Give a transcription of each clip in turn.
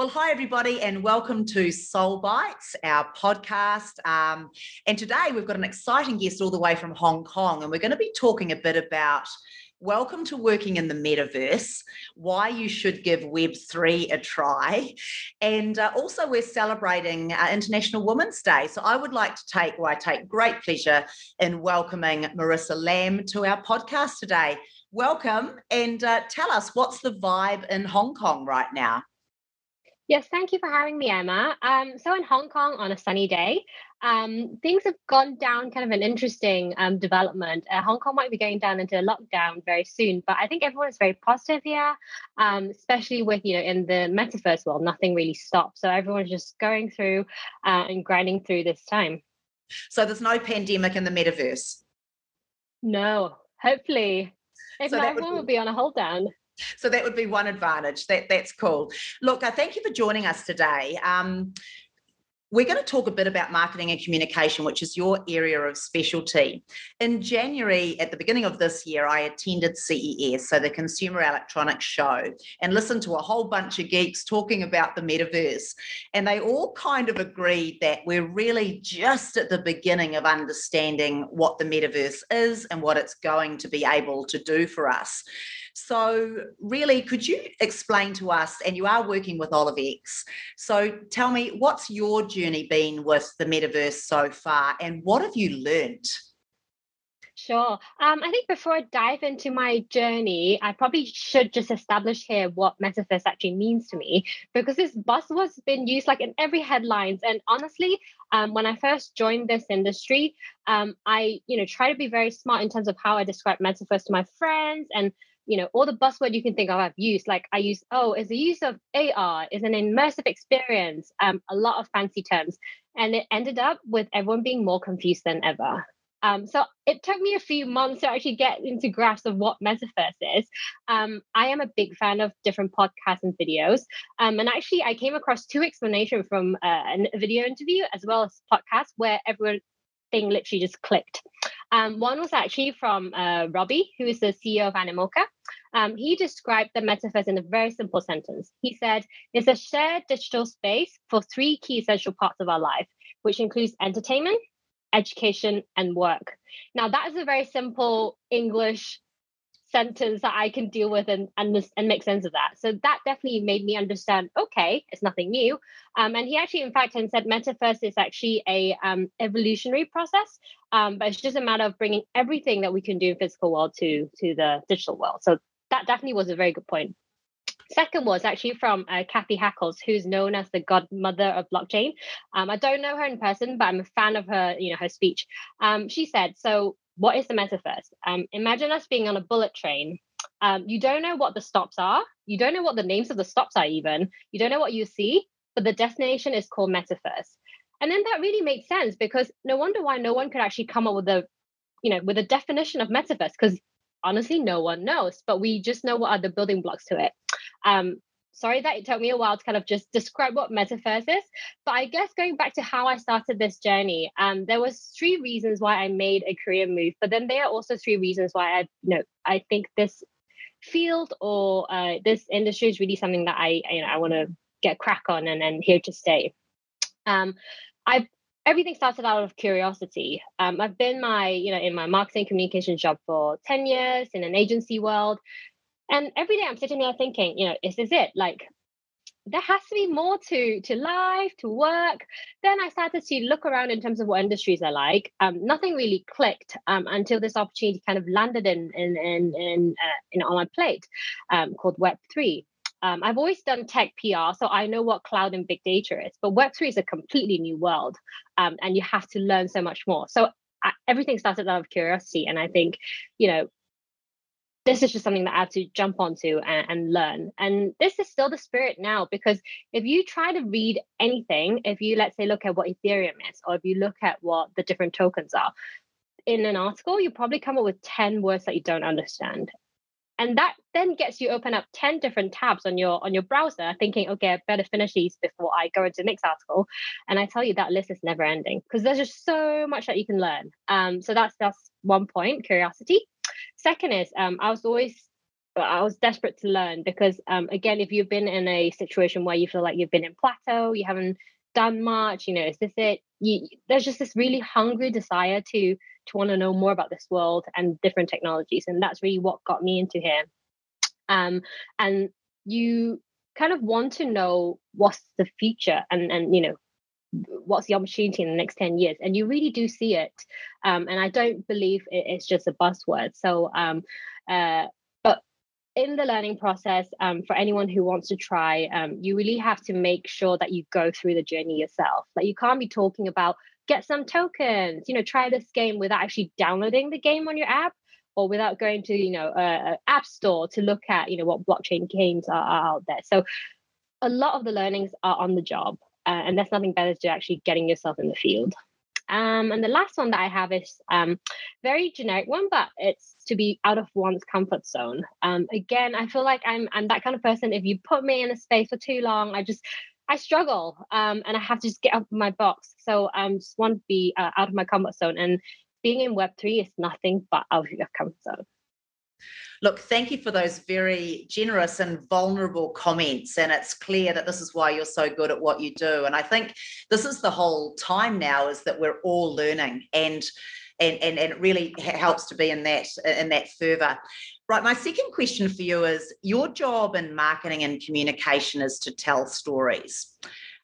Well, hi, everybody, and welcome to Soul Bites, our podcast. Um, and today we've got an exciting guest all the way from Hong Kong, and we're going to be talking a bit about welcome to working in the metaverse, why you should give Web3 a try. And uh, also, we're celebrating uh, International Women's Day. So I would like to take, well, I take great pleasure in welcoming Marissa Lam to our podcast today. Welcome and uh, tell us what's the vibe in Hong Kong right now? Yes, thank you for having me, Emma. Um, so in Hong Kong on a sunny day, um, things have gone down kind of an interesting um, development. Uh, Hong Kong might be going down into a lockdown very soon, but I think everyone is very positive here, um, especially with, you know, in the metaverse world, nothing really stops. So everyone's just going through uh, and grinding through this time. So there's no pandemic in the metaverse? No, hopefully. If so not, everyone will be on a hold down so that would be one advantage. That that's cool. Look, I thank you for joining us today. Um, we're going to talk a bit about marketing and communication, which is your area of specialty. In January, at the beginning of this year, I attended CES, so the Consumer Electronics Show, and listened to a whole bunch of geeks talking about the metaverse. And they all kind of agreed that we're really just at the beginning of understanding what the metaverse is and what it's going to be able to do for us. So, really, could you explain to us? And you are working with OliveX. So, tell me, what's your journey been with the metaverse so far, and what have you learned? Sure. Um, I think before I dive into my journey, I probably should just establish here what metaverse actually means to me, because this buzzword's been used like in every headlines. And honestly, um, when I first joined this industry, um, I you know try to be very smart in terms of how I describe metaverse to my friends and you know all the buzzword you can think of i've used like i use oh is the use of ar is an immersive experience um, a lot of fancy terms and it ended up with everyone being more confused than ever um, so it took me a few months to actually get into grasp of what metaverse is. Um, I am a big fan of different podcasts and videos, um, and actually I came across two explanations from uh, a video interview as well as podcast where everything literally just clicked. Um, one was actually from uh, Robbie, who is the CEO of Animoca. Um, he described the metaverse in a very simple sentence. He said, it's a shared digital space for three key essential parts of our life, which includes entertainment, education, and work. Now, that is a very simple English sentence that I can deal with and, and and make sense of that. So that definitely made me understand. Okay, it's nothing new. Um, and he actually, in fact, and said metaverse is actually a um, evolutionary process, um, but it's just a matter of bringing everything that we can do in physical world to to the digital world. So that definitely was a very good point. Second was actually from uh, Cathy Hackl, who's known as the godmother of blockchain. Um, I don't know her in person, but I'm a fan of her, you know, her speech. Um, she said, so what is the metaverse? Um, imagine us being on a bullet train. Um, you don't know what the stops are. You don't know what the names of the stops are, even. You don't know what you see, but the destination is called metaverse. And then that really makes sense because no wonder why no one could actually come up with a, you know, with a definition of metaverse because honestly, no one knows. But we just know what are the building blocks to it. Um, sorry that it took me a while to kind of just describe what metaverse is but i guess going back to how i started this journey um, there was three reasons why i made a career move but then there are also three reasons why i you know i think this field or uh, this industry is really something that i you know i want to get crack on and, and here to stay. Um, i everything started out of curiosity. Um, i've been my you know in my marketing communication job for 10 years in an agency world and every day I'm sitting there thinking, you know, is this it? Like there has to be more to to life to work. Then i started to look around in terms of what industries i like. Um, nothing really clicked um, until this opportunity kind of landed in in in, in, uh, in on my plate um, called web3 um, i've always done tech pr so i know what cloud and big data is. But web3 is a completely new world um, and you have to learn so much more. So I, everything started out of curiosity. And i think you know this is just something that I have to jump onto and, and, learn. And this is still the spirit now because if you try to read anything, if you let's say look at what Ethereum is, or if you look at what the different tokens are in an article, you probably come up with 10 words that you don't understand. And that then gets you open up 10 different tabs on your on your browser, thinking, okay, I better finish these before I go into the next article. And I tell you that list is never ending because there's just so much that you can learn. Um, so that's that's one point, curiosity. Second is um, I was always I was desperate to learn because, um, again, if you've been in a situation where you feel like you've been in plateau, you haven't done much, you know, is this it? You, there's just this really hungry desire to to want to know more about this world and different technologies, and that's really what got me into here. Um, and you kind of want to know what's the future and and you know what's the opportunity in the next 10 years? And you really do see it um, and i don't believe it's just a buzzword. So um, uh, but in the learning process um, for anyone who wants to try um, you really have to make sure that you go through the journey yourself. Like you can't be talking about get some tokens you know try this game without actually downloading the game on your app or without going to you know a, a app store to look at you know what blockchain games are, are out there. So a lot of the learnings are on the job uh, and there's nothing better to actually getting yourself in the field. Um, and the last one that I have is um, very generic one, but it's to be out of one's comfort zone. Um, again, I feel like I'm I'm that kind of person. If you put me in a space for too long, I just I struggle, um, and I have to just get out of my box. So I um, just want to be uh, out of my comfort zone. And being in Web three is nothing but out of your comfort zone. Look, thank you for those very generous and vulnerable comments. And it's clear that this is why you're so good at what you do. And I think this is the whole time now is that we're all learning and and, and, and it really helps to be in that in that fervor. Right. My second question for you is your job in marketing and communication is to tell stories.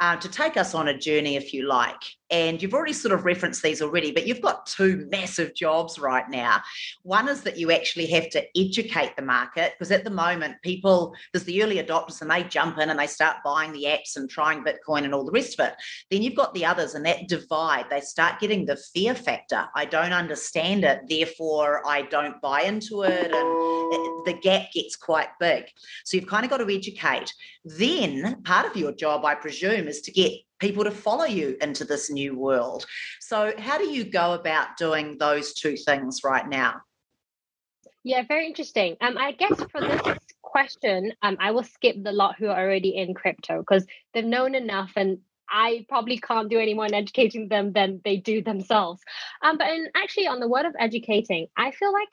Uh, to take us on a journey, if you like. And you've already sort of referenced these already, but you've got two massive jobs right now. One is that you actually have to educate the market because at the moment, people, there's the early adopters and they jump in and they start buying the apps and trying Bitcoin and all the rest of it. Then you've got the others and that divide, they start getting the fear factor. I don't understand it, therefore I don't buy into it. And the gap gets quite big. So you've kind of got to educate. Then part of your job, I presume, is to get people to follow you into this new world. So, how do you go about doing those two things right now? Yeah, very interesting. Um, I guess for this question, um, I will skip the lot who are already in crypto because they've known enough and I probably can't do any more in educating them than they do themselves. Um, but in, actually, on the word of educating, I feel like,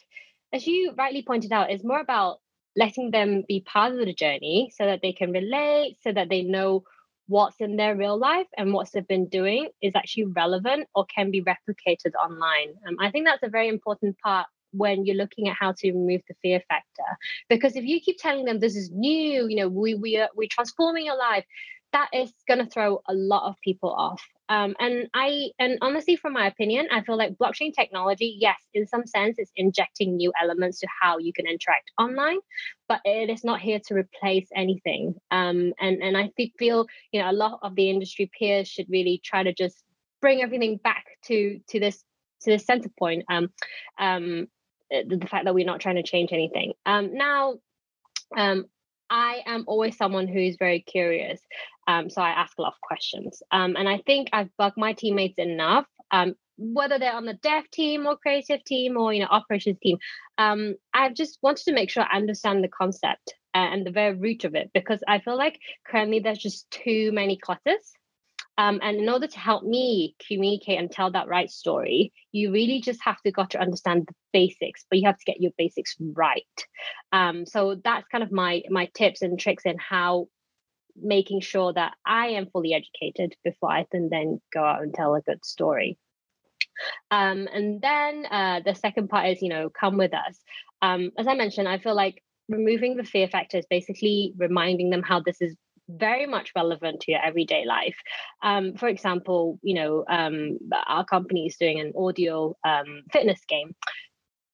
as you rightly pointed out, it's more about letting them be part of the journey so that they can relate, so that they know what's in their real life and what they've been doing is actually relevant or can be replicated online. Um, I think that's a very important part when you're looking at how to remove the fear factor because if you keep telling them this is new you know we we are we're transforming your life that is going to throw a lot of people off um, and I and honestly, from my opinion, I feel like blockchain technology, yes, in some sense, it's injecting new elements to how you can interact online, but it is not here to replace anything. Um, and and I feel you know a lot of the industry peers should really try to just bring everything back to to this to this center point. Um, um, the, the fact that we're not trying to change anything. Um, now, um, I am always someone who's very curious. Um, so I ask a lot of questions. Um, and I think I've bugged my teammates enough, um, whether they're on the dev team or creative team or you know operations team. Um, I've just wanted to make sure I understand the concept uh, and the very root of it because I feel like currently there's just too many clutters. Um, and in order to help me communicate and tell that right story, you really just have to got to understand the basics, but you have to get your basics right. Um, so that's kind of my my tips and tricks in how making sure that I am fully educated before I can then go out and tell a good story. Um, and then uh, the second part is, you know, come with us. Um, as I mentioned, I feel like removing the fear factor is basically reminding them how this is very much relevant to your everyday life. Um, for example, you know, um, our company is doing an audio um, fitness game.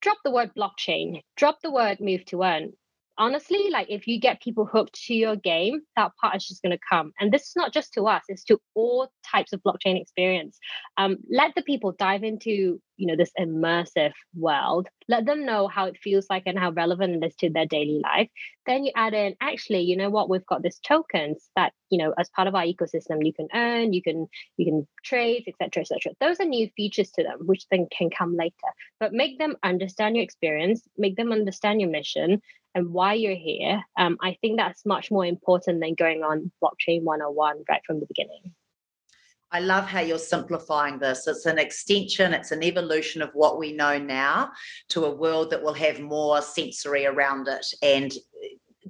Drop the word blockchain, drop the word move to earn, honestly, like if you get people hooked to your game, that part is just going to come. And this is not just to us; it's to all types of blockchain experience. Um, let the people dive into you know this immersive world. Let them know how it feels like and how relevant it is to their daily life. Then you add in, actually, you know what? We've got this tokens that you know as part of our ecosystem you can earn, you can you can trade, etc., etc. Those are new features to them, which then can come later. But make them understand your experience, make them understand your mission and why you're here, um, I think that's much more important than going on blockchain 101 right from the beginning. I love how you're simplifying this. It's an extension, it's an evolution of what we know now to a world that will have more sensory around it. And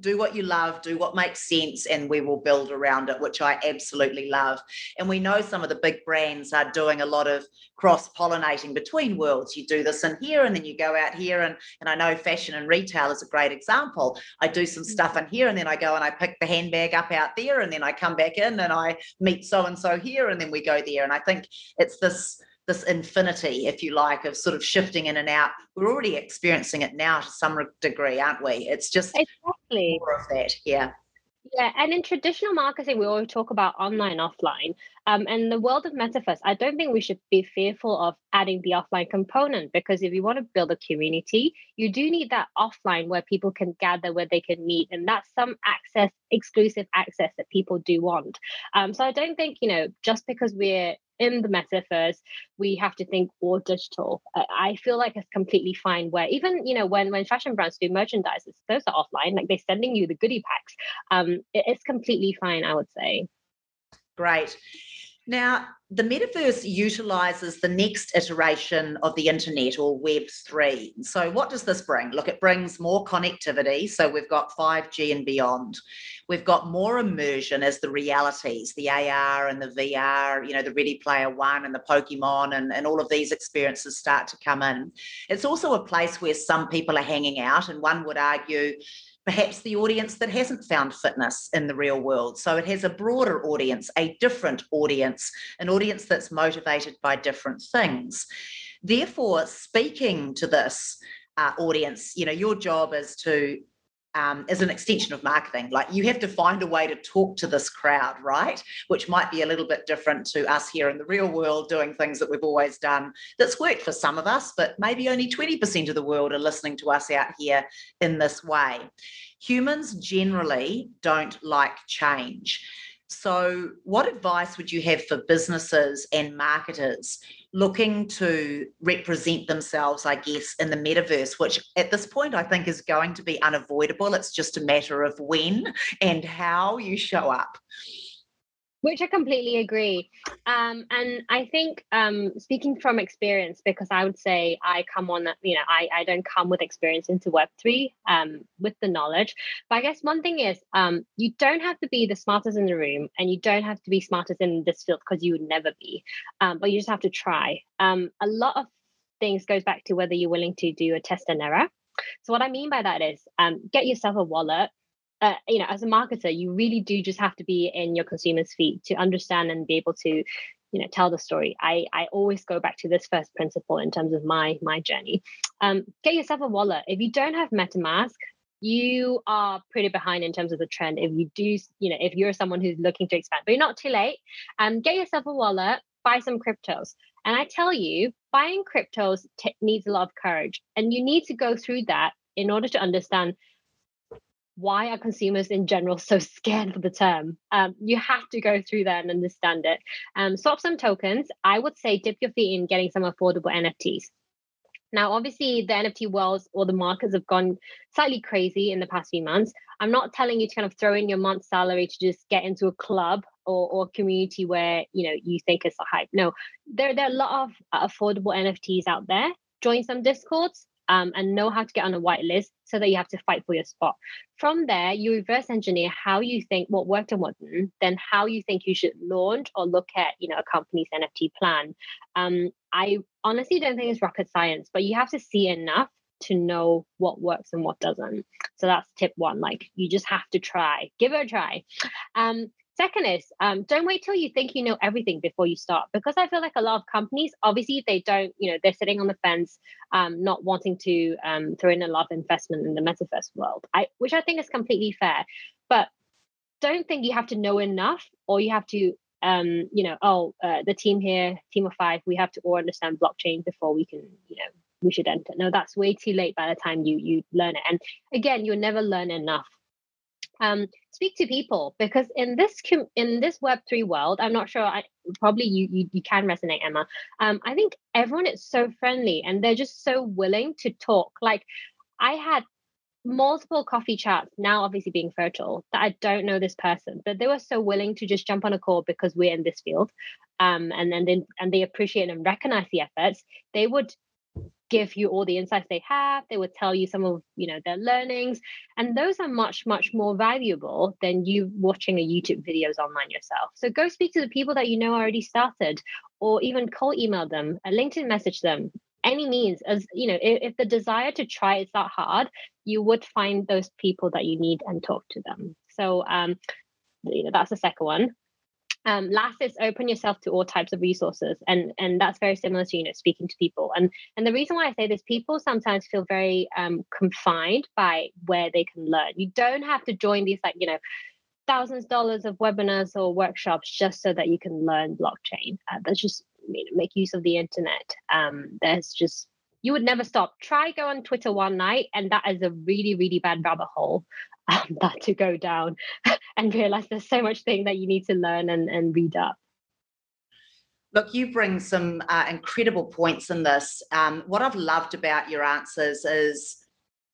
do what you love, do what makes sense, and we will build around it, which I absolutely love. And we know some of the big brands are doing a lot of cross pollinating between worlds. You do this in here, and then you go out here. And, and I know fashion and retail is a great example. I do some mm. stuff in here, and then I go and I pick the handbag up out there, and then I come back in and I meet so and so here, and then we go there. And I think it's this this infinity, if you like, of sort of shifting in and out. We're already experiencing it now to some degree, aren't we? It's just exactly more of that. Yeah. Yeah, and in traditional marketing, we always talk about online, offline. Um, and the world of metaverse, I don't think we should be fearful of adding the offline component because if you want to build a community, you do need that offline where people can gather, where they can meet, and that's some access, exclusive access that people do want. Um, so I don't think you know just because we're in the metaverse, we have to think all digital. I feel like it's completely fine where even, you know, when, when fashion brands do merchandise, those are offline, like they're sending you the goodie packs. Um, it, it's completely fine, I would say. Great. Now, the metaverse utilizes the next iteration of the internet or Web3. So, what does this bring? Look, it brings more connectivity. So, we've got 5G and beyond. We've got more immersion as the realities, the AR and the VR, you know, the Ready Player One and the Pokemon and, and all of these experiences start to come in. It's also a place where some people are hanging out, and one would argue perhaps the audience that hasn't found fitness in the real world. So it has a broader audience, a different audience, an audience that's motivated by different things. Therefore, speaking to this uh, audience, you know, your job is to um, is an extension of marketing. Like you have to find a way to talk to this crowd, right? Which might be a little bit different to us here in the real world doing things that we've always done. That's worked for some of us, but maybe only 20% of the world are listening to us out here in this way. Humans generally don't like change. So, what advice would you have for businesses and marketers looking to represent themselves, I guess, in the metaverse, which at this point I think is going to be unavoidable? It's just a matter of when and how you show up which I completely agree. Um, and I think um, speaking from experience, because I would say I come on, you know, I, I don't come with experience into Web3 um, with the knowledge. But I guess one thing is um, you don't have to be the smartest in the room and you don't have to be smartest in this field because you would never be, um, but you just have to try. Um, a lot of things goes back to whether you're willing to do a test and error. So what I mean by that is get yourself a wallet, uh, you know, as a marketer, you really do just have to be in your consumer's feet to understand and be able to, you know, tell the story. I I always go back to this first principle in terms of my my journey. Um, get yourself a wallet. If you don't have MetaMask, you are pretty behind in terms of the trend. If you do, you know, if you're someone who's looking to expand, but you're not too late, um, get yourself a wallet, buy some cryptos. And I tell you, buying cryptos t- needs a lot of courage, and you need to go through that in order to understand why are consumers in general so scared for the term? Um, you have to go through that and understand it. Um, swap some tokens. I would say dip your feet in getting some affordable NFTs. Now, obviously, the NFT worlds or the markets have gone slightly crazy in the past few months. I'm not telling you to kind of throw in your month's salary to just get into a club or, or community where you know you think it's a hype. No, there, there are a lot of affordable NFTs out there. Join some discords, um, and know how to get on a whitelist so that you have to fight for your spot. From there, you reverse engineer how you think what worked and what didn't, then how you think you should launch or look at, you know, a company's NFT plan. Um, I honestly don't think it's rocket science, but you have to see enough to know what works and what doesn't. So that's tip one. Like you just have to try, give it a try. Um, Second is um, don't wait till you think you know everything before you start because I feel like a lot of companies, obviously, they don't, you know, they're sitting on the fence, um, not wanting to um, throw in a lot of investment in the metaverse world, I, which I think is completely fair. But don't think you have to know enough or you have to, um, you know, oh, uh, the team here, team of five, we have to all understand blockchain before we can, you know, we should enter. No, that's way too late by the time you you learn it. And again, you'll never learn enough um, speak to people because in this com- in this Web three world, I'm not sure. I probably you you, you can resonate, Emma. Um, I think everyone is so friendly and they're just so willing to talk. Like I had multiple coffee chats now obviously being virtual that I don't know this person, but they were so willing to just jump on a call because we're in this field. Um, and then they, and they appreciate and recognize the efforts. They would give you all the insights they have they would tell you some of you know their learnings and those are much much more valuable than you watching a youtube videos online yourself. So go speak to the people that you know already started or even call email them a linkedin message them any means as you know if, if the desire to try is that hard you would find those people that you need and talk to them. So um you know that's the second one um, last is open yourself to all types of resources. And and that's very similar to you know speaking to people. And and the reason why i say this people sometimes feel very um, confined by where they can learn. You don't have to join these like you know thousands of dollars of webinars or workshops just so that you can learn blockchain. Uh, that's just you know, make use of the internet. Um, there's just you would never stop. Try go on twitter one night and that is a really really bad rabbit hole um, that to go down and realize there's so much thing that you need to learn and, and read up. Look, you bring some uh, incredible points in this. Um, what I've loved about your answers is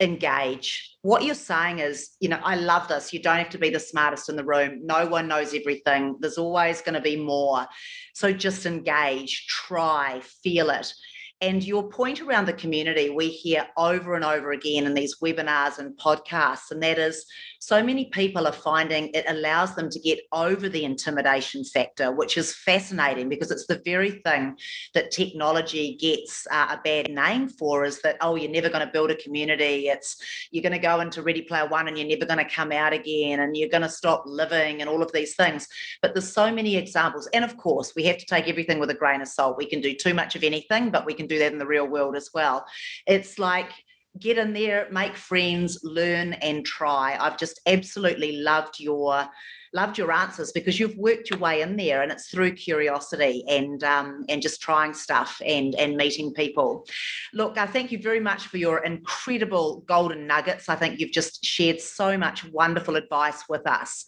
engage. What you're saying is, you know, I love this. You don't have to be the smartest in the room. No one knows everything. There's always going to be more. So just engage, try, feel it. And your point around the community, we hear over and over again in these webinars and podcasts, and that is so many people are finding it allows them to get over the intimidation factor, which is fascinating because it's the very thing that technology gets uh, a bad name for is that, oh, you're never going to build a community. It's you're going to go into Ready Player One and you're never going to come out again and you're going to stop living and all of these things. But there's so many examples. And of course, we have to take everything with a grain of salt. We can do too much of anything, but we can do that in the real world as well. It's like, get in there, make friends, learn and try. I've just absolutely loved your loved your answers because you've worked your way in there and it's through curiosity and um, and just trying stuff and and meeting people. Look i thank you very much for your incredible golden nuggets. I think you've just shared so much wonderful advice with us.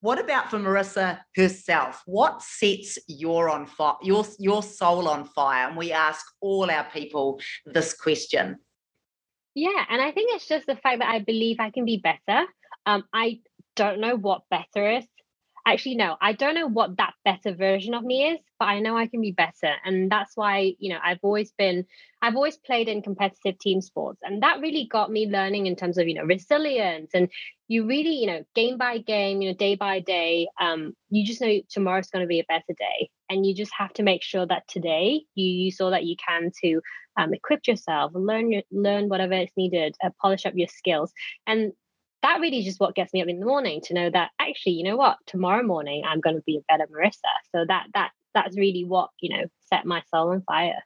What about for marissa herself? What sets your on fire your your soul on fire? And we ask all our people this question yeah, and I think it's just the fact that I believe I can be better. Um, I don't know what better is. Actually, no, I don't know what that better version of me is, but I know I can be better. And that's why, you know, I've always been, I've always played in competitive team sports. And that really got me learning in terms of, you know, resilience. And you really, you know, game by game, you know, day by day, um, you just know tomorrow's going to be a better day. And you just have to make sure that today you use all that you can to um, equip yourself, learn your, learn whatever is needed, uh, polish up your skills. And that really is just what gets me up in the morning to know that actually, you know what, tomorrow morning I'm going to be a better Marissa. So that that that's really what you know set my soul on fire.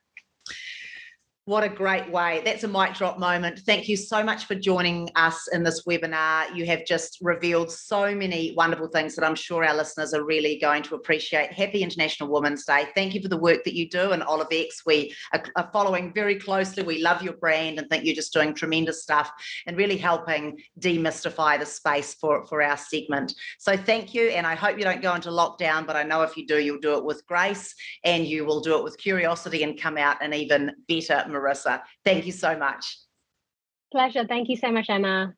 What a great way. That's a mic drop moment. Thank you so much for joining us in this webinar. You have just revealed so many wonderful things that I'm sure our listeners are really going to appreciate. Happy International Women's Day. Thank you for the work that you do. And X. we are following very closely. We love your brand and think you're just doing tremendous stuff and really helping demystify the space for, for our segment. So thank you. And I hope you don't go into lockdown, but I know if you do, you'll do it with grace and you will do it with curiosity and come out an even better Marissa. Thank you so much. Pleasure. Thank you so much, Emma.